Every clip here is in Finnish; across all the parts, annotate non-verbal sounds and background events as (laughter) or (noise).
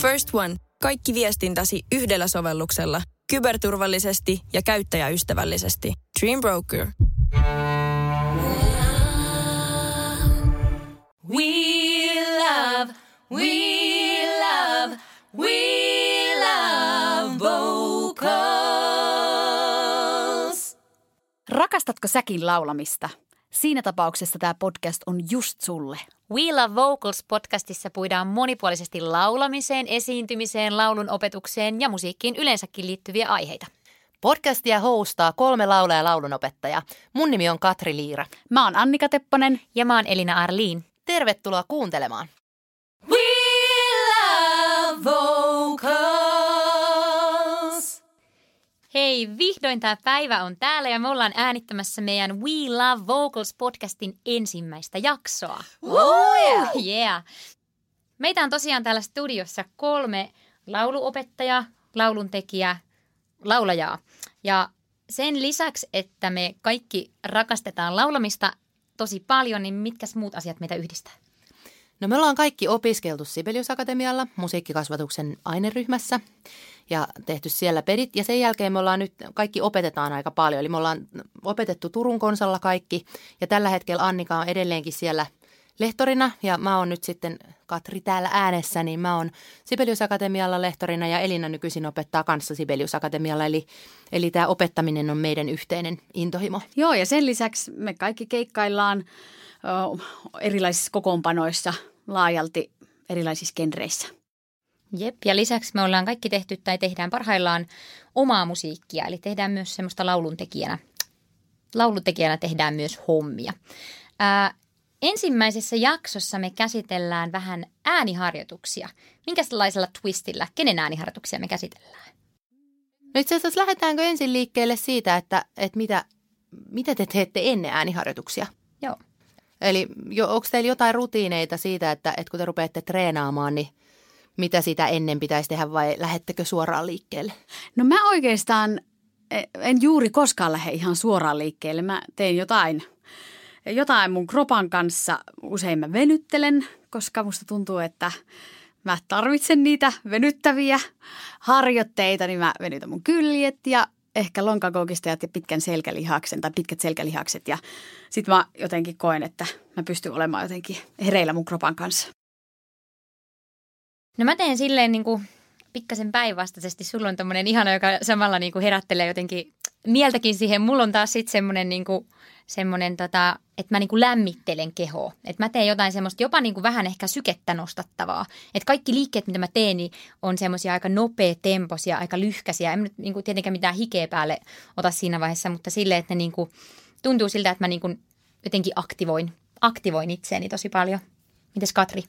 First One. Kaikki viestintäsi yhdellä sovelluksella. Kyberturvallisesti ja käyttäjäystävällisesti. Dream Broker. We love, we love, we love vocals. Rakastatko säkin laulamista? Siinä tapauksessa tämä podcast on just sulle. We Love Vocals podcastissa puidaan monipuolisesti laulamiseen, esiintymiseen, laulun opetukseen ja musiikkiin yleensäkin liittyviä aiheita. Podcastia hostaa kolme laulaa ja laulunopettaja. Mun nimi on Katri Liira. Mä oon Annika Tepponen. Ja mä oon Elina Arliin. Tervetuloa kuuntelemaan. Hei, vihdoin tämä päivä on täällä ja me ollaan äänittämässä meidän We Love Vocals podcastin ensimmäistä jaksoa. Oh yeah. yeah. Meitä on tosiaan täällä studiossa kolme lauluopettajaa, lauluntekijää, laulajaa. Ja sen lisäksi, että me kaikki rakastetaan laulamista tosi paljon, niin mitkä muut asiat meitä yhdistää? No me ollaan kaikki opiskeltu Sibelius Akatemialla musiikkikasvatuksen aineryhmässä ja tehty siellä pedit. Ja sen jälkeen me ollaan nyt, kaikki opetetaan aika paljon. Eli me ollaan opetettu Turun konsalla kaikki ja tällä hetkellä Annika on edelleenkin siellä lehtorina ja mä oon nyt sitten Katri täällä äänessä, niin mä oon Sibelius Akatemialla lehtorina ja Elina nykyisin opettaa kanssa Sibelius Akatemialla. Eli, eli tämä opettaminen on meidän yhteinen intohimo. Joo, ja sen lisäksi me kaikki keikkaillaan erilaisissa kokoonpanoissa laajalti erilaisissa genreissä. Jep, ja lisäksi me ollaan kaikki tehty tai tehdään parhaillaan omaa musiikkia, eli tehdään myös semmoista lauluntekijänä. Lauluntekijänä tehdään myös hommia. Ää, ensimmäisessä jaksossa me käsitellään vähän ääniharjoituksia. Minkälaisella twistillä, kenen ääniharjoituksia me käsitellään? No itse asiassa lähdetäänkö ensin liikkeelle siitä, että, että mitä, mitä te teette ennen ääniharjoituksia? Joo. Eli jo, onko teillä jotain rutiineita siitä, että, että kun te rupeatte treenaamaan, niin mitä sitä ennen pitäisi tehdä vai lähettekö suoraan liikkeelle? No mä oikeastaan e, en juuri koskaan lähde ihan suoraan liikkeelle. Mä teen jotain, jotain mun kropan kanssa. Usein mä venyttelen, koska musta tuntuu, että mä tarvitsen niitä venyttäviä harjoitteita, niin mä venytän mun kyljet ja ehkä lonkakokistajat ja pitkän selkälihaksen tai pitkät selkälihakset. Ja sit mä jotenkin koen, että mä pystyn olemaan jotenkin hereillä mun kropan kanssa. No mä teen silleen niin kuin pikkasen päinvastaisesti. Sulla on tämmöinen ihana, joka samalla niin kuin herättelee jotenkin mieltäkin siihen. Mulla on taas sitten semmoinen, niin kuin, semmoinen tota, että mä niin kuin lämmittelen kehoa. Että mä teen jotain semmoista jopa niin kuin vähän ehkä sykettä nostattavaa. Että kaikki liikkeet, mitä mä teen, niin on semmoisia aika nopea temposia, aika lyhkäisiä. En nyt niin kuin tietenkään mitään hikeä päälle ota siinä vaiheessa, mutta silleen, että ne niin kuin, tuntuu siltä, että mä niin kuin jotenkin aktivoin, aktivoin itseäni tosi paljon. Mites Katri?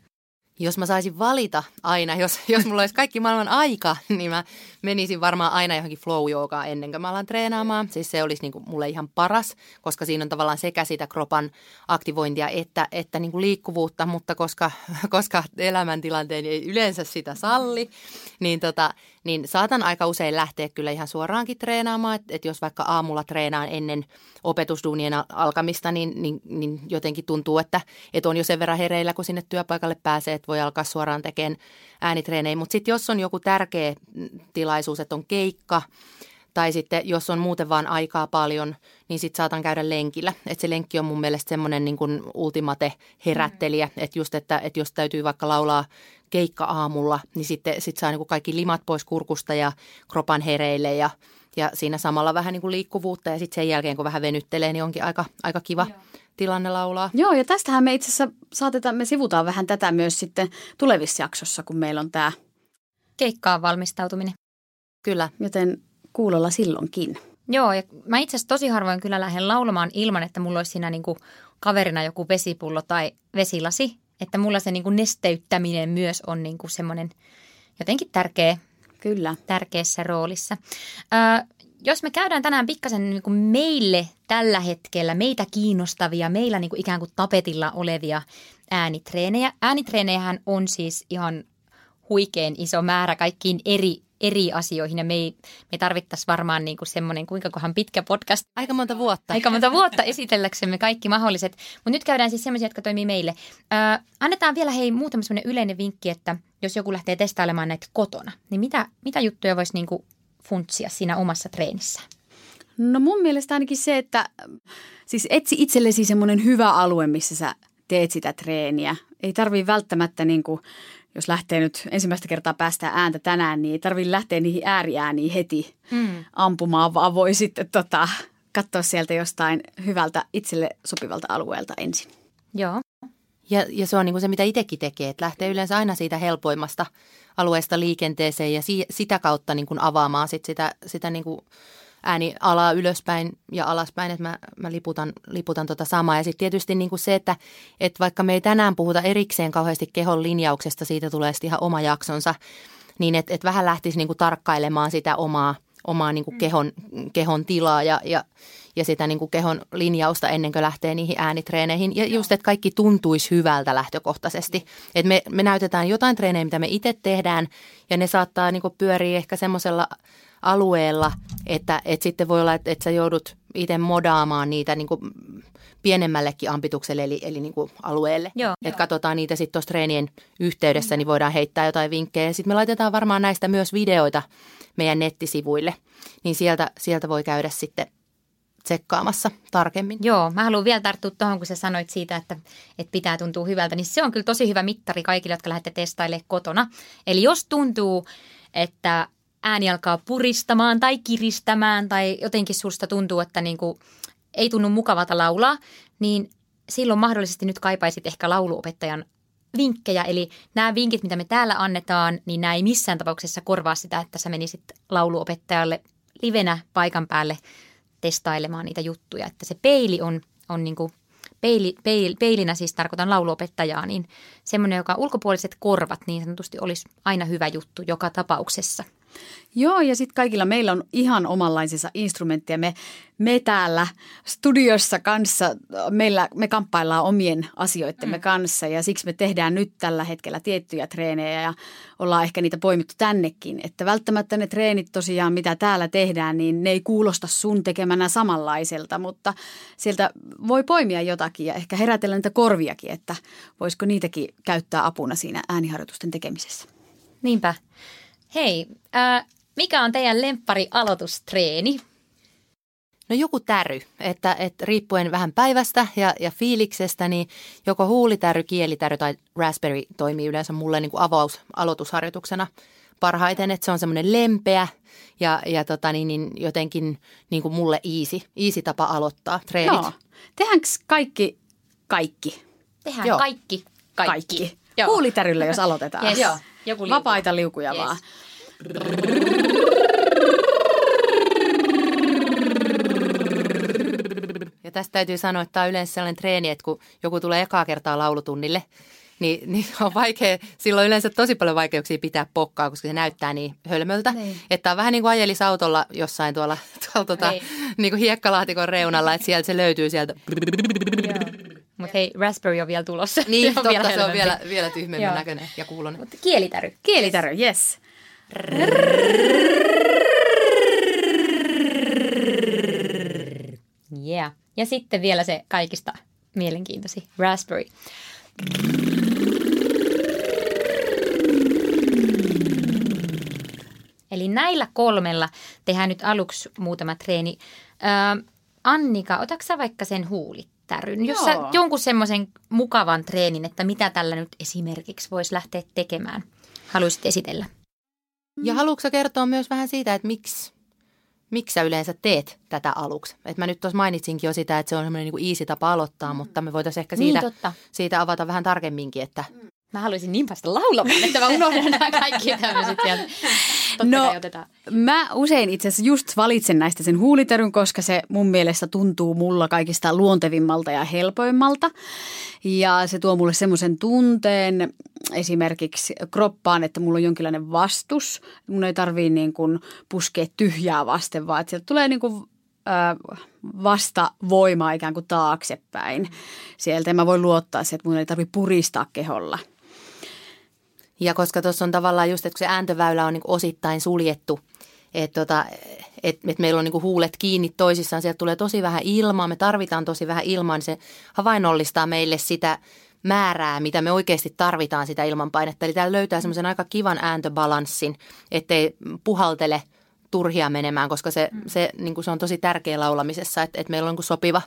Jos mä saisin valita aina, jos, jos mulla olisi kaikki maailman aika, niin mä menisin varmaan aina johonkin flow ennen kuin mä alan treenaamaan. Siis se olisi niin kuin mulle ihan paras, koska siinä on tavallaan sekä sitä kropan aktivointia että, että niin kuin liikkuvuutta, mutta koska, koska elämäntilanteen ei yleensä sitä salli, niin, tota, niin saatan aika usein lähteä kyllä ihan suoraankin treenaamaan. Että et jos vaikka aamulla treenaan ennen opetusduunien alkamista, niin, niin, niin jotenkin tuntuu, että, että on jo sen verran hereillä, kun sinne työpaikalle pääsee, että voi alkaa suoraan tekemään äänitreenejä. Mutta sitten jos on joku tärkeä tilaisuus, että on keikka tai sitten jos on muuten vaan aikaa paljon, niin sitten saatan käydä lenkillä. Että se lenkki on mun mielestä semmoinen niin kuin ultimate herättelijä, mm. että just, että, että jos täytyy vaikka laulaa keikka aamulla, niin sitten sit saa niin kuin kaikki limat pois kurkusta ja kropan hereille ja, ja siinä samalla vähän niin kuin liikkuvuutta ja sitten sen jälkeen kun vähän venyttelee, niin onkin aika, aika kiva. Joo tilanne laulaa. Joo, ja tästähän me itse asiassa saatetaan, me sivutaan vähän tätä myös sitten tulevissa jaksossa, kun meillä on tämä keikkaan valmistautuminen. Kyllä. Joten kuulolla silloinkin. Joo, ja mä itse asiassa tosi harvoin kyllä lähden laulamaan ilman, että mulla olisi siinä niin kuin kaverina joku vesipullo tai vesilasi. Että mulla se niin kuin nesteyttäminen myös on niin kuin semmoinen jotenkin tärkeä, Kyllä. tärkeässä roolissa. Ö, jos me käydään tänään pikkasen niin kuin meille tällä hetkellä, meitä kiinnostavia, meillä niin kuin ikään kuin tapetilla olevia äänitreenejä. Äänitreenejähän on siis ihan huikein iso määrä kaikkiin eri eri asioihin ja me, ei, me tarvittaisiin varmaan niin kuin semmoinen, kuinka kohan pitkä podcast Aika monta vuotta. aika monta vuotta esitelläksemme kaikki mahdolliset. Mutta nyt käydään siis semmoisia, jotka toimii meille. Ö, annetaan vielä hei muutama semmoinen yleinen vinkki, että jos joku lähtee testailemaan näitä kotona, niin mitä, mitä juttuja voisi niinku funtsia siinä omassa treenissä? No mun mielestä ainakin se, että siis etsi itsellesi semmoinen hyvä alue, missä sä teet sitä treeniä. Ei tarvii välttämättä niin kuin, jos lähtee nyt ensimmäistä kertaa päästä ääntä tänään, niin ei tarvii lähteä niihin ääriääniin heti mm. ampumaan, vaan voi sitten tota, katsoa sieltä jostain hyvältä itselle sopivalta alueelta ensin. Joo. Ja, ja se on niin kuin se, mitä itsekin tekee, että lähtee yleensä aina siitä helpoimmasta alueesta liikenteeseen ja si, sitä kautta niin kuin avaamaan sit sitä, sitä niin kuin ääni alaa ylöspäin ja alaspäin, että mä, mä liputan, liputan tota samaa. Ja sitten tietysti niin kuin se, että, että vaikka me ei tänään puhuta erikseen kauheasti kehon linjauksesta, siitä tulee sitten ihan oma jaksonsa, niin että et vähän lähtisi niin kuin tarkkailemaan sitä omaa, omaa niin kuin kehon, kehon tilaa ja, ja, ja sitä niin kuin kehon linjausta ennen kuin lähtee niihin äänitreeneihin. Ja just, että kaikki tuntuisi hyvältä lähtökohtaisesti. Että me, me näytetään jotain treenejä, mitä me itse tehdään ja ne saattaa niin kuin pyöriä ehkä semmoisella alueella, että, että sitten voi olla, että, että sä joudut itse modaamaan niitä niin kuin pienemmällekin ampitukselle eli, eli niin kuin alueelle. Joo. että katsotaan niitä sitten tuossa treenien yhteydessä, niin voidaan heittää jotain vinkkejä. Sitten me laitetaan varmaan näistä myös videoita meidän nettisivuille, niin sieltä, sieltä voi käydä sitten tsekkaamassa tarkemmin. Joo, mä haluan vielä tarttua tuohon, kun sä sanoit siitä, että, että pitää tuntua hyvältä, niin se on kyllä tosi hyvä mittari kaikille, jotka lähdette testailemaan kotona. Eli jos tuntuu, että ääni alkaa puristamaan tai kiristämään tai jotenkin susta tuntuu, että niin kuin ei tunnu mukavalta laulaa, niin silloin mahdollisesti nyt kaipaisit ehkä lauluopettajan vinkkejä. Eli nämä vinkit, mitä me täällä annetaan, niin nämä ei missään tapauksessa korvaa sitä, että sä menisit lauluopettajalle livenä paikan päälle testailemaan niitä juttuja. Että se peili on, on niin kuin peili, peil, peilinä siis tarkoitan lauluopettajaa, niin semmoinen, joka ulkopuoliset korvat niin sanotusti olisi aina hyvä juttu joka tapauksessa. Joo, ja sitten kaikilla meillä on ihan omanlaisensa instrumentteja. Me, me täällä studiossa kanssa, meillä, me kamppaillaan omien asioittemme mm. kanssa ja siksi me tehdään nyt tällä hetkellä tiettyjä treenejä ja ollaan ehkä niitä poimittu tännekin. Että välttämättä ne treenit tosiaan, mitä täällä tehdään, niin ne ei kuulosta sun tekemänä samanlaiselta, mutta sieltä voi poimia jotakin ja ehkä herätellä niitä korviakin, että voisiko niitäkin käyttää apuna siinä ääniharjoitusten tekemisessä. Niinpä. Hei, äh, mikä on teidän lemppari aloitustreeni? No joku täry, että, että riippuen vähän päivästä ja, ja fiiliksestä, niin joko huulitäry, kielitäry tai raspberry toimii yleensä mulle niin kuin avaus aloitusharjoituksena parhaiten, että se on semmoinen lempeä ja, ja tota, niin, niin jotenkin niin kuin mulle easy, easy tapa aloittaa treenit. Joo. Tehdäänkö kaikki kaikki? Tehdään Joo. kaikki, kaikki. Kaikki. Joo. Huulitäryllä, jos (laughs) aloitetaan. Yes. Joo. Joku liuku. Vapaita liukuja Yes. vaan. Ja tästä täytyy sanoa, että tämä on yleensä sellainen treeni, että kun joku tulee ekaa kertaa laulutunnille, niin, niin (laughs) on vaikea, silloin yleensä tosi paljon vaikeuksia pitää pokkaa, koska se näyttää niin hölmöltä. Niin. Että on vähän niin kuin ajelis autolla jossain tuolla, tuolla tota, Niin. kuin hiekkalaatikon reunalla, että sieltä se löytyy sieltä. Mutta hei, raspberry on vielä tulossa. Niin, (laughs) Se on totta, vielä se on hölmömpi. vielä, vielä tyhmemmän Joo. näköinen ja kuulonen. Mutta kielitäry. Kielitäry, yes. Yeah. Ja sitten vielä se kaikista mielenkiintoisin, raspberry. Eli näillä kolmella tehdään nyt aluksi muutama treeni. Ö, Annika, otatko sä vaikka sen huulitäryn? Jos sä jonkun semmoisen mukavan treenin, että mitä tällä nyt esimerkiksi voisi lähteä tekemään, haluaisit esitellä? Ja haluatko kertoa myös vähän siitä, että miksi, miksi sä yleensä teet tätä aluksi? Et mä nyt tuossa mainitsinkin jo sitä, että se on semmoinen niin easy tapa aloittaa, mutta me voitaisiin ehkä Niin, siitä, totta. siitä avata vähän tarkemminkin, että Mä haluaisin niin päästä laulamaan, että mä unohdan nämä kaikki tämmöiset sieltä. Totta No, otetaan. Mä usein itse asiassa just valitsen näistä sen huulitäryn, koska se mun mielestä tuntuu mulla kaikista luontevimmalta ja helpoimmalta. Ja se tuo mulle semmoisen tunteen esimerkiksi kroppaan, että mulla on jonkinlainen vastus. Mun ei tarvii niin kuin puskea tyhjää vasten, vaan että sieltä tulee niin kuin vasta voimaa ikään kuin taaksepäin sieltä. Ja mä voin luottaa siihen, että mun ei tarvitse puristaa keholla. Ja koska tuossa on tavallaan just, että kun se ääntöväylä on niin osittain suljettu, että tota, et, et meillä on niin huulet kiinni toisissaan, sieltä tulee tosi vähän ilmaa, me tarvitaan tosi vähän ilmaa, niin se havainnollistaa meille sitä määrää, mitä me oikeasti tarvitaan sitä ilmanpainetta. Eli täällä löytää semmoisen aika kivan ääntöbalanssin, ettei puhaltele turhia menemään, koska se, mm. se, niin se on tosi tärkeä laulamisessa, että, että meillä on niin sopiva,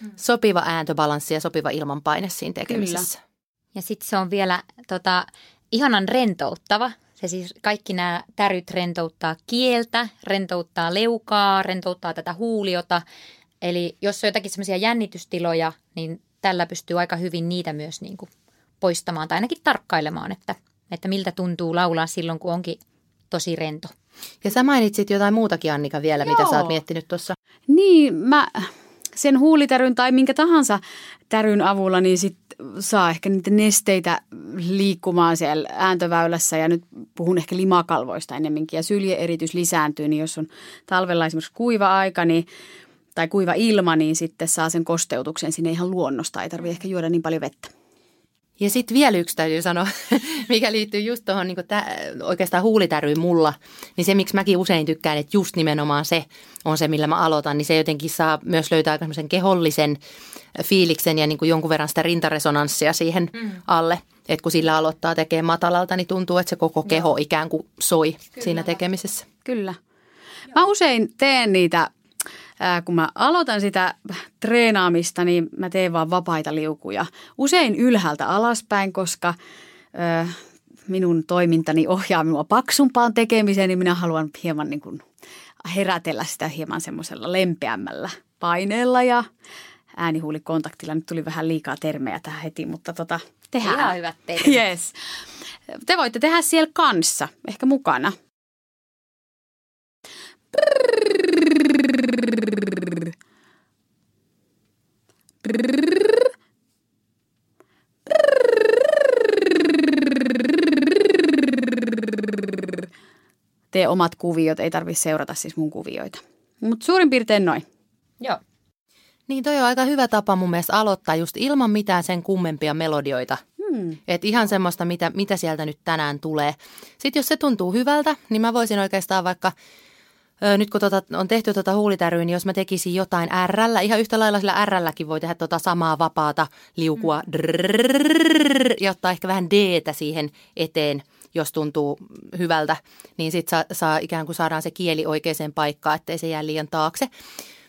mm. sopiva ääntöbalanssi ja sopiva ilmanpaine siinä tekemisessä. Kyllä. Ja sitten se on vielä tota, ihanan rentouttava. Se siis kaikki nämä täryt rentouttaa kieltä, rentouttaa leukaa, rentouttaa tätä huuliota. Eli jos on jotakin semmoisia jännitystiloja, niin tällä pystyy aika hyvin niitä myös niin kuin poistamaan tai ainakin tarkkailemaan, että, että miltä tuntuu laulaa silloin, kun onkin tosi rento. Ja sä mainitsit jotain muutakin Annika vielä, Joo. mitä sä oot miettinyt tuossa. Niin, mä sen huulitäryn tai minkä tahansa täryn avulla, niin sit saa ehkä niitä nesteitä liikkumaan siellä ääntöväylässä ja nyt puhun ehkä limakalvoista ennemminkin ja syljeeritys lisääntyy, niin jos on talvella esimerkiksi kuiva aika, niin tai kuiva ilma, niin sitten saa sen kosteutuksen sinne ihan luonnosta. Ei tarvitse ehkä juoda niin paljon vettä. Ja sitten vielä yksi täytyy sanoa, (laughs) mikä liittyy just tuohon niin oikeastaan huulitäryyn mulla, niin se miksi mäkin usein tykkään, että just nimenomaan se on se, millä mä aloitan, niin se jotenkin saa myös löytää semmoisen kehollisen fiiliksen ja niin kuin jonkun verran sitä rintaresonanssia siihen mm. alle. Että kun sillä aloittaa tekemään matalalta, niin tuntuu, että se koko keho Joo. ikään kuin soi Kyllä. siinä tekemisessä. Kyllä. Mä usein teen niitä kun mä aloitan sitä treenaamista, niin mä teen vaan vapaita liukuja. Usein ylhäältä alaspäin, koska ää, minun toimintani ohjaa minua paksumpaan tekemiseen, niin minä haluan hieman niin kuin herätellä sitä hieman semmoisella lempeämmällä paineella ja äänihuulikontaktilla. Nyt tuli vähän liikaa termejä tähän heti, mutta tota, tehdään. Ihan hyvät termit. (laughs) Yes. Te voitte tehdä siellä kanssa, ehkä mukana. Tee omat kuviot, ei tarvitse seurata siis mun kuvioita. Mutta suurin piirtein noin. Joo. Niin toi on aika hyvä tapa mun mielestä aloittaa just ilman mitään sen kummempia melodioita. Hmm. Että ihan semmoista, mitä, mitä sieltä nyt tänään tulee. Sitten jos se tuntuu hyvältä, niin mä voisin oikeastaan vaikka nyt kun tota, on tehty tota huulitäryä, niin jos mä tekisin jotain r ihan yhtä lailla sillä r voi tehdä tota samaa vapaata liukua mm. drrrr, ja ottaa ehkä vähän d siihen eteen, jos tuntuu hyvältä, niin sitten saa, saa ikään kuin saadaan se kieli oikeaan paikkaan, ettei se jää liian taakse.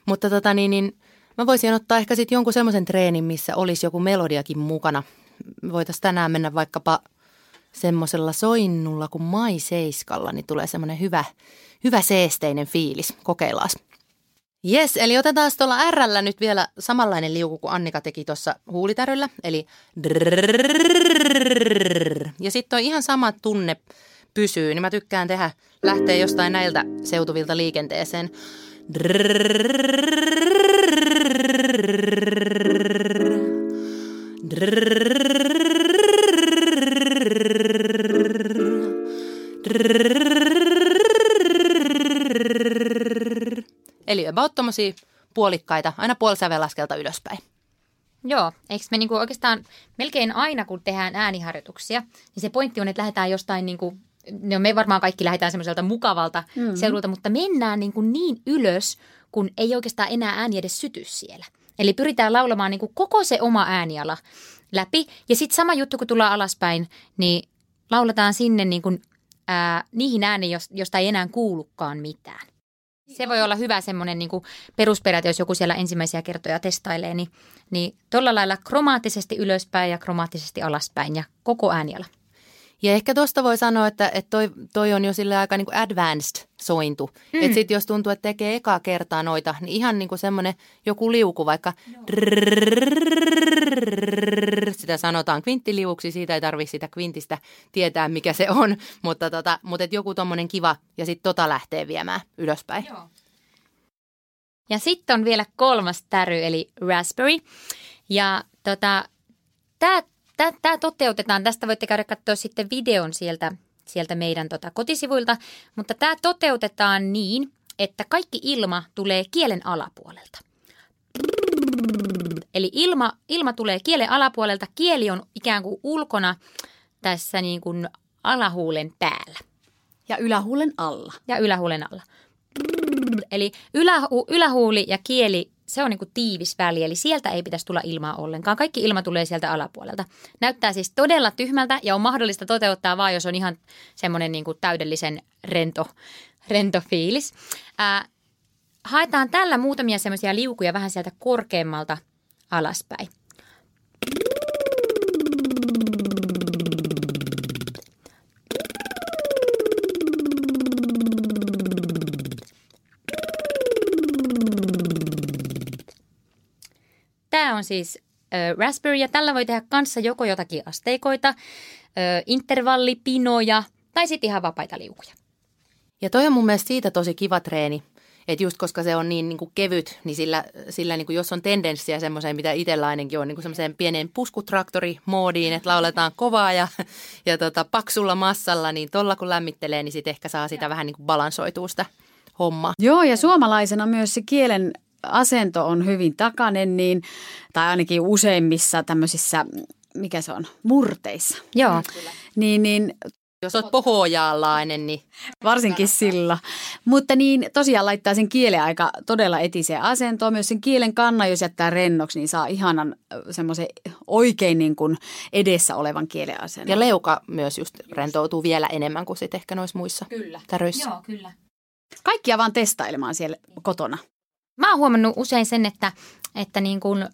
Mutta tota niin, niin mä voisin ottaa ehkä sitten jonkun semmoisen treenin, missä olisi joku melodiakin mukana. Voitaisiin tänään mennä vaikkapa semmoisella soinnulla kuin Mai Seiskalla, niin tulee semmoinen hyvä, hyvä seesteinen fiilis. Kokeillaan. Yes, eli otetaan tuolla r nyt vielä samanlainen liuku kuin Annika teki tuossa huulitäryllä, eli ja sitten on ihan sama tunne pysyy, niin mä tykkään tehdä, lähteä jostain näiltä seutuvilta liikenteeseen. Eli about puolikkaita, aina puolisävelaskelta ylöspäin. Joo, eikö me niinku oikeastaan melkein aina, kun tehdään ääniharjoituksia, niin se pointti on, että lähdetään jostain, niinku, no me varmaan kaikki lähdetään semmoiselta mukavalta mm-hmm. seudulta, mutta mennään niinku niin ylös, kun ei oikeastaan enää ääni edes syty siellä. Eli pyritään laulamaan niinku koko se oma ääniala läpi. Ja sitten sama juttu, kun tullaan alaspäin, niin lauletaan sinne niinku, ää, niihin ääniin, josta ei enää kuulukaan mitään. Se voi olla hyvä semmoinen niin perusperä, jos joku siellä ensimmäisiä kertoja testailee, niin, niin tuolla lailla kromaattisesti ylöspäin ja kromaattisesti alaspäin ja koko ääniala. Ja ehkä tuosta voi sanoa, että, että toi, toi on jo sille aika niin kuin advanced sointu. Mm. Että sitten jos tuntuu, että tekee ekaa kertaa noita, niin ihan niin kuin semmoinen joku liuku, vaikka sitä sanotaan kvinttiliuksi, siitä ei tarvitse sitä kvintistä tietää, mikä se on, mutta, tota, mutta et joku tommonen kiva ja sitten tota lähtee viemään ylöspäin. Joo. Ja sitten on vielä kolmas täry, eli raspberry. Ja tota, tämä toteutetaan, tästä voitte käydä katsoa sitten videon sieltä, sieltä meidän tota kotisivuilta, mutta tämä toteutetaan niin, että kaikki ilma tulee kielen alapuolelta. Eli ilma, ilma tulee kielen alapuolelta, kieli on ikään kuin ulkona tässä niin kuin alahuulen päällä Ja ylähuulen alla. ja ylähuulen alla. Eli ylähu, ylähuuli ja kieli, se on niin kuin tiivis väli, eli sieltä ei pitäisi tulla ilmaa ollenkaan. Kaikki ilma tulee sieltä alapuolelta. Näyttää siis todella tyhmältä ja on mahdollista toteuttaa vaan, jos on ihan semmoinen niin kuin täydellisen rento, rento fiilis. Ää, haetaan tällä muutamia semmoisia liukuja vähän sieltä korkeammalta alaspäin. Tämä on siis ö, raspberry ja tällä voi tehdä kanssa joko jotakin asteikoita, ö, intervallipinoja tai sitten ihan vapaita liukuja. Ja toi on mun mielestä siitä tosi kiva treeni. Että just koska se on niin, niin kuin kevyt, niin sillä, sillä niin kuin jos on tendenssiä semmoiseen, mitä itsellä ainakin on, niin kuin semmoiseen pieneen puskutraktorimoodiin, että lauletaan kovaa ja, ja tota, paksulla massalla, niin tolla kun lämmittelee, niin sitten ehkä saa sitä vähän niin kuin balansoitua sitä hommaa. Joo, ja suomalaisena myös se kielen asento on hyvin takainen, niin, tai ainakin useimmissa tämmöisissä, mikä se on, murteissa. Joo, Niin, niin Jos olet pohojaalainen, niin varsinkin sillä. Mutta niin tosiaan laittaa sen kielen aika todella etiseen asentoon. Myös sen kielen kannan, jos jättää rennoksi, niin saa ihanan semmoisen oikein niin kuin edessä olevan kielen asennon. ja leuka myös just rentoutuu vielä enemmän kuin sitten ehkä noissa muissa kyllä. täröissä. Joo, kyllä. Kaikkia vaan testailemaan siellä kotona. Mä oon huomannut usein sen, että, että niin kun, ö,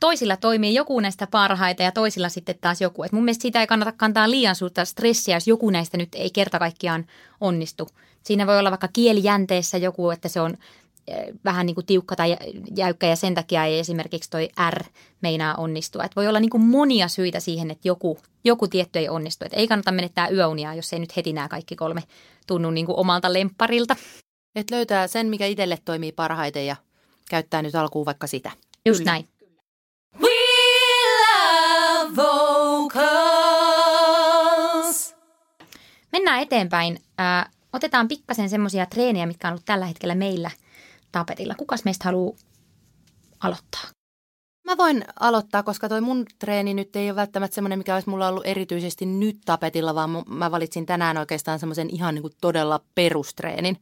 toisilla toimii joku näistä parhaita ja toisilla sitten taas joku. Et mun mielestä siitä ei kannata kantaa liian suurta stressiä, jos joku näistä nyt ei kerta kaikkiaan onnistu. Siinä voi olla vaikka kielijänteessä joku, että se on vähän niin kuin tiukka tai jäykkä ja sen takia ei esimerkiksi toi R meinaa onnistua. Et voi olla niin kuin monia syitä siihen, että joku, joku tietty ei onnistu. Et ei kannata menettää yöunia, jos ei nyt heti nämä kaikki kolme tunnu niin kuin omalta lempparilta. Että löytää sen, mikä itselle toimii parhaiten ja käyttää nyt alkuun vaikka sitä. Just näin. We love vocals. Mennään eteenpäin. Ää, otetaan pikkasen semmoisia treenejä, mitkä on ollut tällä hetkellä meillä tapetilla. Kukas meistä haluaa aloittaa? Mä voin aloittaa, koska toi mun treeni nyt ei ole välttämättä semmoinen, mikä olisi mulla ollut erityisesti nyt tapetilla, vaan mä valitsin tänään oikeastaan semmoisen ihan niin kuin todella perustreenin.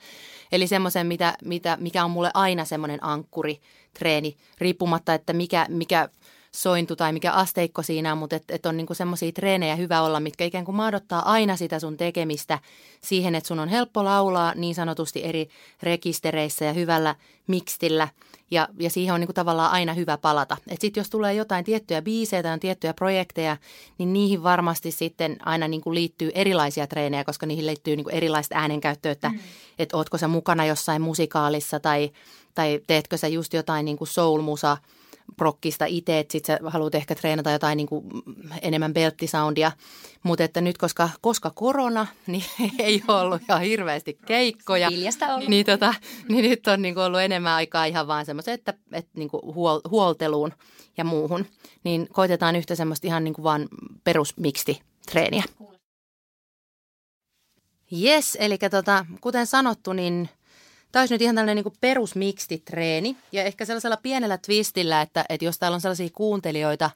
Eli semmoisen, mitä, mitä, mikä on mulle aina semmoinen ankkuritreeni, riippumatta, että mikä, mikä sointu tai mikä asteikko siinä on, mutta että et on niinku semmoisia treenejä hyvä olla, mitkä ikään kuin maadottaa aina sitä sun tekemistä siihen, että sun on helppo laulaa niin sanotusti eri rekistereissä ja hyvällä mikstillä ja, ja siihen on niinku tavallaan aina hyvä palata. Et sit jos tulee jotain tiettyjä biisejä tai on tiettyjä projekteja, niin niihin varmasti sitten aina niinku liittyy erilaisia treenejä, koska niihin liittyy niinku erilaista äänenkäyttöä, että mm. et ootko sä mukana jossain musikaalissa tai, tai teetkö sä just jotain niinku soul-musa prokkista itse, että sit sä haluat ehkä treenata jotain niin kuin enemmän belttisoundia. Mutta että nyt, koska, koska korona, (laughs) niin ei ole ollut ihan hirveästi keikkoja. Hiljasta ollut. Niin, tota, niin nyt on niin kuin ollut enemmän aikaa ihan vaan semmoisen, että, että niin kuin huol, huolteluun ja muuhun. Niin koitetaan yhtä semmoista ihan niin kuin vaan perusmiksti treeniä. Yes, eli tota, kuten sanottu, niin Tämä olisi nyt ihan tällainen niin perusmikstitreeni ja ehkä sellaisella pienellä twistillä, että, että jos täällä on sellaisia kuuntelijoita,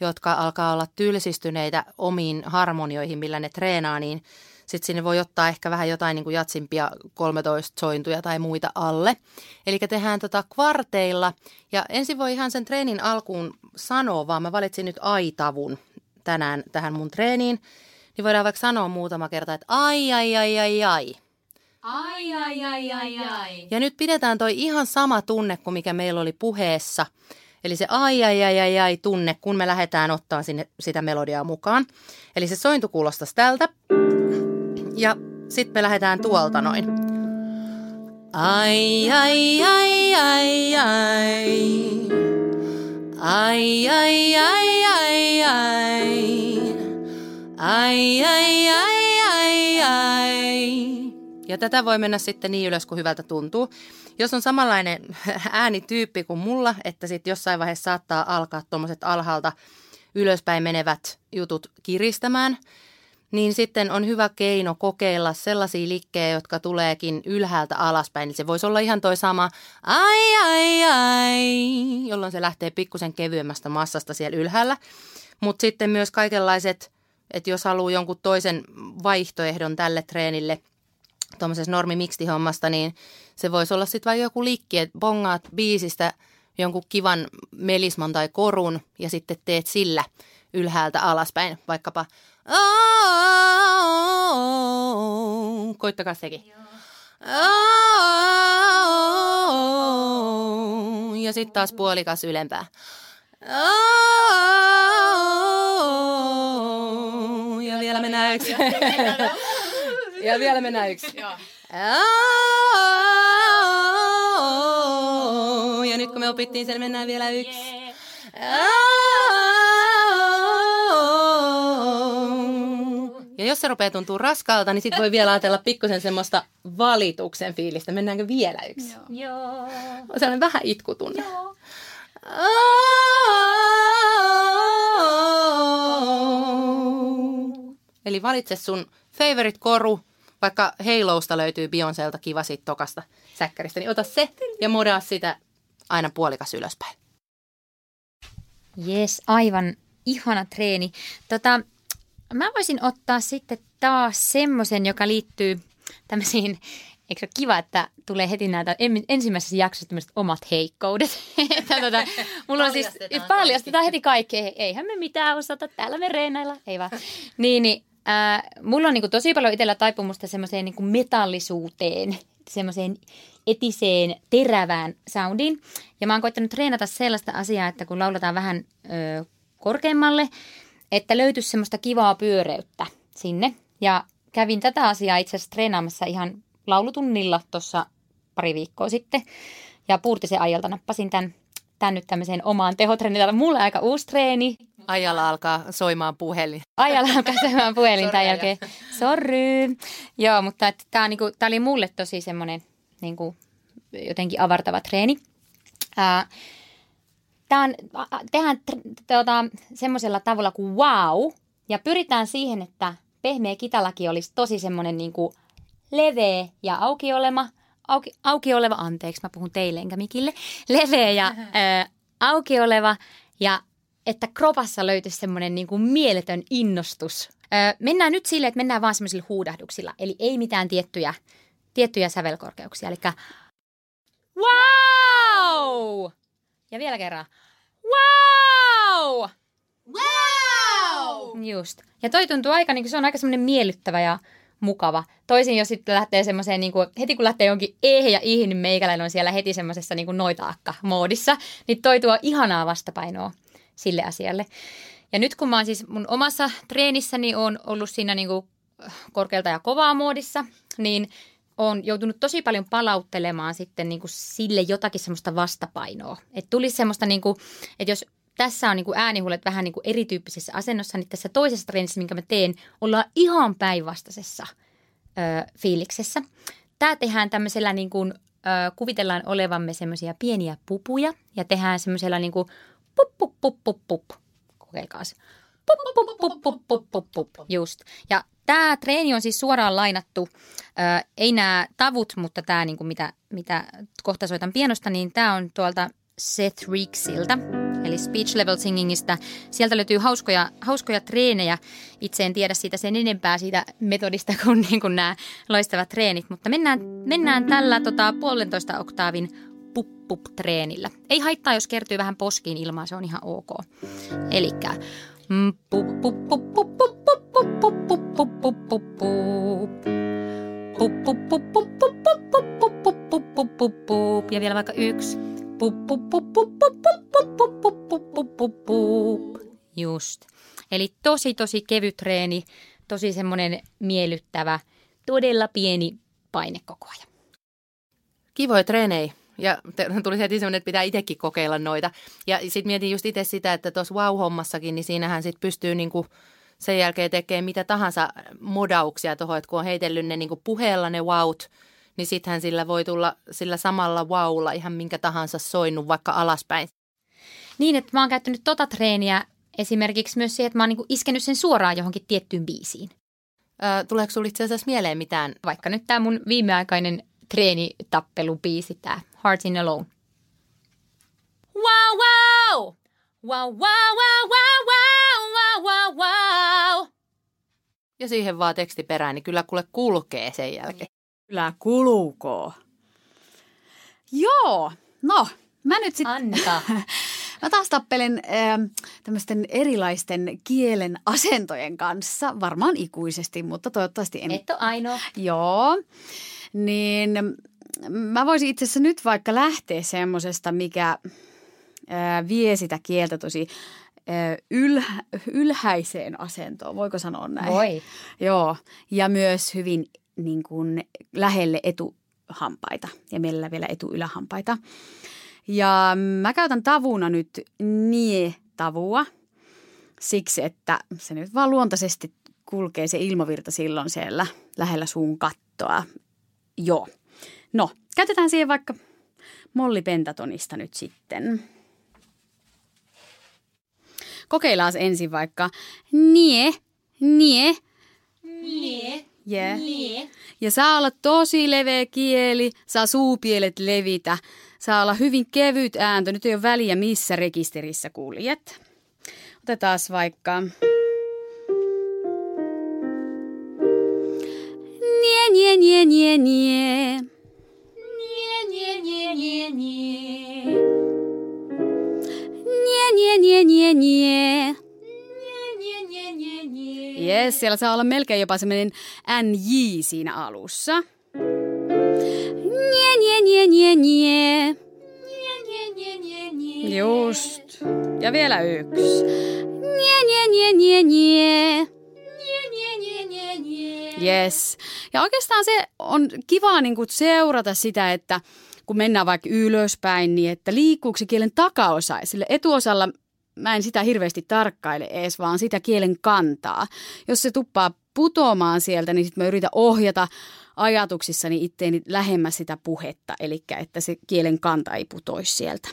jotka alkaa olla tylsistyneitä omiin harmonioihin, millä ne treenaa, niin sitten sinne voi ottaa ehkä vähän jotain niin kuin jatsimpia 13 sointuja tai muita alle. Eli tehdään tota kvarteilla ja ensin voi ihan sen treenin alkuun sanoa, vaan mä valitsin nyt aitavun tänään tähän mun treeniin. Niin voidaan vaikka sanoa muutama kerta, että ai ai ai ai ai. Ai, ai, ai, ai, ai. Ja nyt pidetään toi ihan sama tunne kuin mikä meillä oli puheessa. Eli se ai ai ai ai ai tunne, kun me lähdetään ottaa sinne sitä melodiaa mukaan. Eli se sointu kuulostaisi tältä. Ja sitten me lähdetään tuolta noin. Ai ai ai ai ai. Ai ai ai ai ai. Ai ai ai. Ja tätä voi mennä sitten niin ylös kuin hyvältä tuntuu. Jos on samanlainen (laughs) äänityyppi kuin mulla, että sitten jossain vaiheessa saattaa alkaa tuommoiset alhaalta ylöspäin menevät jutut kiristämään, niin sitten on hyvä keino kokeilla sellaisia liikkejä, jotka tuleekin ylhäältä alaspäin. Eli se voisi olla ihan toi sama ai ai ai, jolloin se lähtee pikkusen kevyemmästä massasta siellä ylhäällä. Mutta sitten myös kaikenlaiset että jos haluaa jonkun toisen vaihtoehdon tälle treenille tuommoisessa normimikstihommasta, niin se voisi olla sitten vaikka joku liikki, että bongaat biisistä jonkun kivan melisman tai korun ja sitten teet sillä ylhäältä alaspäin, vaikkapa Koittakaa sekin. Ja sitten taas puolikas ylempää. Ja vielä mennään yksi. Ja vielä mennään yksi. Ja nyt kun me opittiin sen, mennään vielä yksi. Ja jos se rupeaa tuntua raskaalta, niin sitten voi vielä ajatella pikkusen semmoista valituksen fiilistä. Mennäänkö vielä yksi? Joo. On sellainen vähän itkutunne. Joo. Eli valitse sun favorite koru, vaikka Halosta löytyy Beyoncélta kiva siitä tokasta säkkäristä, niin ota se ja modaa sitä aina puolikas ylöspäin. Jes, aivan ihana treeni. Tota, mä voisin ottaa sitten taas semmoisen, joka liittyy tämmöisiin, eikö se ole kiva, että tulee heti näitä ensimmäisessä jaksossa tämmöiset omat heikkoudet. (laughs) että tota, mulla on siis, Paljastetaan heti kaikki. Eihän me mitään osata, täällä me reenailla. Ei vaan. niin, niin äh, mulla on niinku tosi paljon itsellä taipumusta semmoiseen niinku metallisuuteen, semmoiseen etiseen, terävään soundiin. Ja mä oon koittanut treenata sellaista asiaa, että kun lauletaan vähän ö, korkeammalle, että löytyisi semmoista kivaa pyöreyttä sinne. Ja kävin tätä asiaa itse asiassa treenaamassa ihan laulutunnilla tuossa pari viikkoa sitten. Ja Puurtisen ajalta nappasin tämän, tämän nyt tämmöiseen omaan tehotreeniin. Tämä on mulle aika uusi treeni. Ajalla alkaa soimaan puhelin. Ajalla alkaa käymään puhelin tämän jälkeen. Sorry. Joo, mutta tämä niinku, tää oli mulle tosi semmoinen niinku, jotenkin avartava treeni. Ää, Tämä on, a- tehdään tuota, semmoisella tavalla kuin wow. Ja pyritään siihen, että pehmeä kitalaki olisi tosi semmoinen niinku leveä ja auki oleva. Auki, auki oleva, anteeksi, mä puhun teille enkä mikille. (laughs) Leveä ja ää, auki oleva ja että kropassa löytyisi semmoinen niinku mieletön innostus. Öö, mennään nyt sille, että mennään vaan semmoisilla huudahduksilla. Eli ei mitään tiettyjä, tiettyjä sävelkorkeuksia. Eli wow! Ja vielä kerran. Wow! Wow! Just. Ja toi tuntuu aika, niin se on aika semmoinen miellyttävä ja mukava. Toisin jos sitten lähtee semmoiseen, niin kuin, heti kun lähtee jonkin eh ja ih, niin meikäläinen on siellä heti semmoisessa niin noitaakka-moodissa. Niin toi tuo ihanaa vastapainoa sille asialle. Ja nyt kun mä oon siis mun omassa treenissäni on ollut siinä niin kuin korkealta ja kovaa moodissa, niin on joutunut tosi paljon palauttelemaan sitten niin kuin sille jotakin semmoista vastapainoa. Että tulisi semmoista, niin kuin, että jos tässä on niin kuin äänihuulet vähän niin kuin erityyppisessä asennossa, niin tässä toisessa treenissä, minkä mä teen, ollaan ihan päinvastaisessa ö, fiiliksessä. Tämä tehdään tämmöisellä niin kuin, ö, kuvitellaan olevamme semmoisia pieniä pupuja ja tehdään semmoisella niin kuin pup, pup, pup, pup, pup. Kokeilkaas. Pup, pup, pup, pup, pup, pup, pup. Just. Ja tämä treeni on siis suoraan lainattu, ö, ei nämä tavut, mutta tämä niin mitä, mitä kohta soitan pianosta, niin tämä on tuolta Seth Rigsiltä, eli Speech Level Singingistä. Sieltä löytyy hauskoja, hauskoja treenejä. Itse en tiedä siitä sen enempää siitä metodista kuin, niin kuin nämä loistavat treenit, mutta mennään, mennään tällä tota, puolentoista oktaavin pup-pup-treenillä. Ei haittaa, jos kertyy vähän poskiin ilmaa, se on ihan ok. Eli ja vielä vaikka yksi. Just. Eli tosi tosi kevyt treeni, tosi semmoinen miellyttävä, todella pieni paine koko ajan. Kivoja treenejä. Ja tuli heti semmoinen, että pitää itsekin kokeilla noita. Ja sitten mietin just itse sitä, että tuossa wow-hommassakin, niin siinähän sitten pystyy niinku sen jälkeen tekemään mitä tahansa modauksia tuohon, että kun on heitellyt ne niinku puheella ne wout, niin sittenhän sillä voi tulla sillä samalla wowlla ihan minkä tahansa soinnut vaikka alaspäin. Niin, että mä oon käyttänyt tota treeniä esimerkiksi myös siihen, että mä oon niinku iskenyt sen suoraan johonkin tiettyyn biisiin. Ö, tuleeko sinulle itse asiassa mieleen mitään? Vaikka nyt tämä mun viimeaikainen treenitappelubiisi, tämä Heart in Alone. Wow, wow! Wow, wow, wow, wow, wow, wow, wow, wow. Ja siihen vaan teksti perään, niin kyllä kuule kulkee sen jälkeen. Kyllä kulukoo. Joo, no mä nyt sitten... Annika. (laughs) Mä taas tappelen äh, tämmöisten erilaisten kielen asentojen kanssa, varmaan ikuisesti, mutta toivottavasti en. Et ole ainoa. Joo, niin mä voisin itse asiassa nyt vaikka lähteä semmoisesta, mikä äh, vie sitä kieltä tosi äh, yl, ylhäiseen asentoon, voiko sanoa näin? Voi. Joo, ja myös hyvin niin kuin, lähelle etuhampaita ja mielellä vielä etuylähampaita. Ja mä käytän tavuna nyt nie-tavua siksi, että se nyt vaan luontaisesti kulkee se ilmavirta silloin siellä lähellä suun kattoa. Joo. No, käytetään siihen vaikka Molli Pentatonista nyt sitten. Kokeillaan ensin vaikka nie, nie. Nie. Yeah. Nie. Ja saa olla tosi leveä kieli, saa suupielet levitä, saa olla hyvin kevyt ääntö. Nyt ei ole väliä, missä rekisterissä kuljet. Otetaan vaikka... Nie, nie, nie, nie. Nie. Jes, siellä saa olla melkein jopa semmoinen NJ siinä alussa. Nie, nie, nie, nie, nie. Just. Ja vielä yksi. Nie, nie, nie, nie, nie. Yes. Ja oikeastaan se on kiva niin kuin seurata sitä, että kun mennään vaikka ylöspäin, niin että liikkuuko se kielen takaosa. Sille etuosalla mä en sitä hirveästi tarkkaile edes, vaan sitä kielen kantaa. Jos se tuppaa putoamaan sieltä, niin sitten mä yritän ohjata ajatuksissani itteeni lähemmäs sitä puhetta, eli että se kielen kanta ei putoisi sieltä.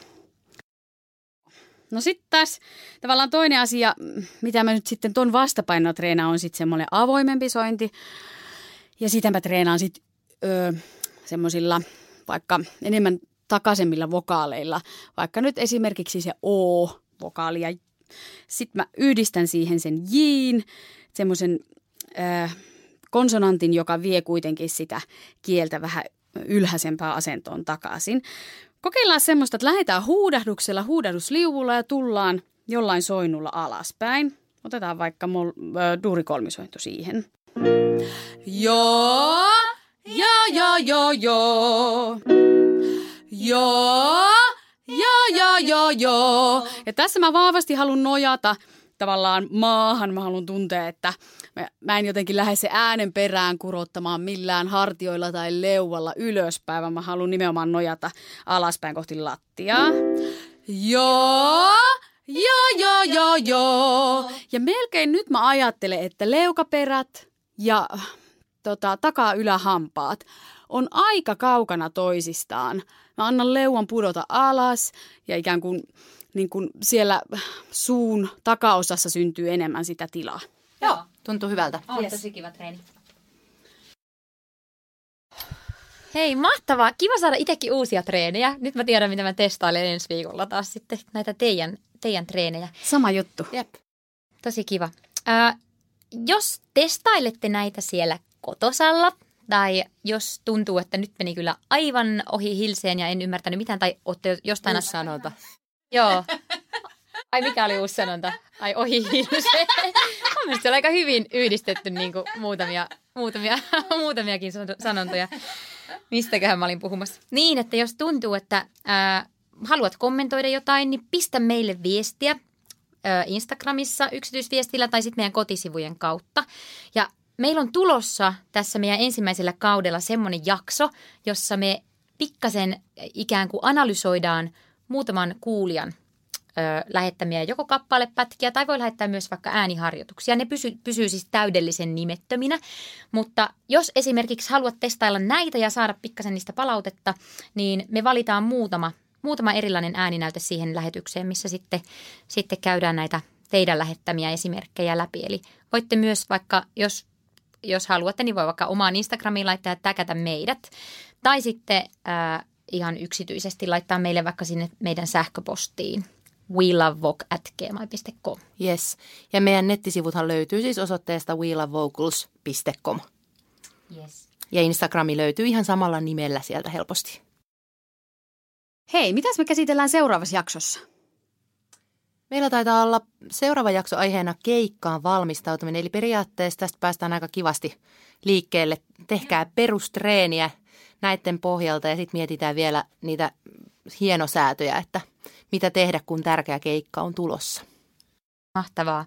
No sitten taas tavallaan toinen asia, mitä mä nyt sitten ton vastapainoa treenaan, on sitten semmoinen avoimempi sointi. Ja sitä mä treenaan sitten öö, semmoisilla vaikka enemmän takaisemmilla vokaaleilla. Vaikka nyt esimerkiksi se O-vokaali. Ja sitten mä yhdistän siihen sen jiin, semmoisen öö, konsonantin, joka vie kuitenkin sitä kieltä vähän ylhäisempään asentoon takaisin. Kokeillaan semmoista, että lähdetään huudahduksella, huudahdusliuvulla ja tullaan jollain soinnulla alaspäin. Otetaan vaikka mol, äh, duurikolmisointu siihen. Joo, ja ja ja joo. Joo, ja ja ja joo. Ja tässä mä vahvasti haluan nojata tavallaan maahan. Mä haluan tuntea, että mä, en jotenkin lähde se äänen perään kurottamaan millään hartioilla tai leualla ylöspäin, vaan mä haluan nimenomaan nojata alaspäin kohti lattiaa. Joo, joo, joo, joo, joo. Ja melkein nyt mä ajattelen, että leukaperät ja tota, takaa-ylähampaat on aika kaukana toisistaan. Mä annan leuan pudota alas ja ikään kuin, niin kuin siellä suun takaosassa syntyy enemmän sitä tilaa. Joo, tuntuu hyvältä. On yes. tosi kiva treeni. Hei, mahtavaa. Kiva saada itsekin uusia treenejä. Nyt mä tiedän, mitä mä testailen ensi viikolla taas sitten näitä teidän, teidän treenejä. Sama juttu. Jep. Tosi kiva. Ää, jos testailette näitä siellä kotosalla, tai jos tuntuu, että nyt meni kyllä aivan ohi hilseen ja en ymmärtänyt mitään, tai olette jostain... Uusi sanonta. Joo. Ai mikä oli uusi sanonta? Ai ohi hilseen. Mun mielestä se oli aika hyvin yhdistetty niin kuin muutamia, muutamia, muutamiakin sanontoja. Mistäköhän mä olin puhumassa? Niin, että jos tuntuu, että ää, haluat kommentoida jotain, niin pistä meille viestiä ää, Instagramissa yksityisviestillä tai sitten meidän kotisivujen kautta. Ja meillä on tulossa tässä meidän ensimmäisellä kaudella semmoinen jakso, jossa me pikkasen ikään kuin analysoidaan muutaman kuulijan ö, lähettämiä joko kappalepätkiä tai voi lähettää myös vaikka ääniharjoituksia. Ne pysy, pysyy siis täydellisen nimettöminä, mutta jos esimerkiksi haluat testailla näitä ja saada pikkasen niistä palautetta, niin me valitaan muutama, muutama erilainen ääninäyte siihen lähetykseen, missä sitten, sitten käydään näitä teidän lähettämiä esimerkkejä läpi. Eli voitte myös vaikka, jos, jos haluatte, niin voi vaikka omaan Instagramiin laittaa ja täkätä meidät. Tai sitten äh, ihan yksityisesti laittaa meille vaikka sinne meidän sähköpostiin welovevok.gmail.com. Yes. Ja meidän nettisivuthan löytyy siis osoitteesta wheelovocals.com. Yes. Ja Instagrami löytyy ihan samalla nimellä sieltä helposti. Hei, mitäs me käsitellään seuraavassa jaksossa? Meillä taitaa olla seuraava jakso aiheena keikkaan valmistautuminen, eli periaatteessa tästä päästään aika kivasti liikkeelle. Tehkää perustreeniä näiden pohjalta ja sitten mietitään vielä niitä hienosäätöjä, että mitä tehdä, kun tärkeä keikka on tulossa. Mahtavaa.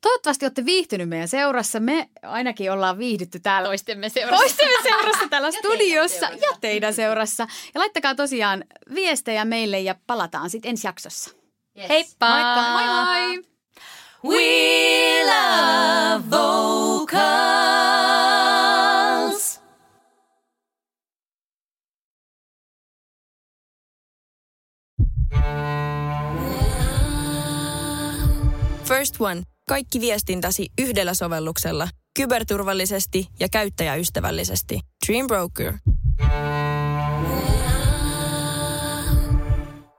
Toivottavasti olette viihtynyt meidän seurassa. Me ainakin ollaan viihdytty täällä Toistemme seurassa. toistemme seurassa täällä (laughs) studiossa ja teidän seurassa. Ja laittakaa tosiaan viestejä meille ja palataan sitten ensi jaksossa. Yes. Heippa! Moikka! Moi moi! We love vocals. First One. Kaikki viestintäsi yhdellä sovelluksella. Kyberturvallisesti ja käyttäjäystävällisesti. Dream Broker.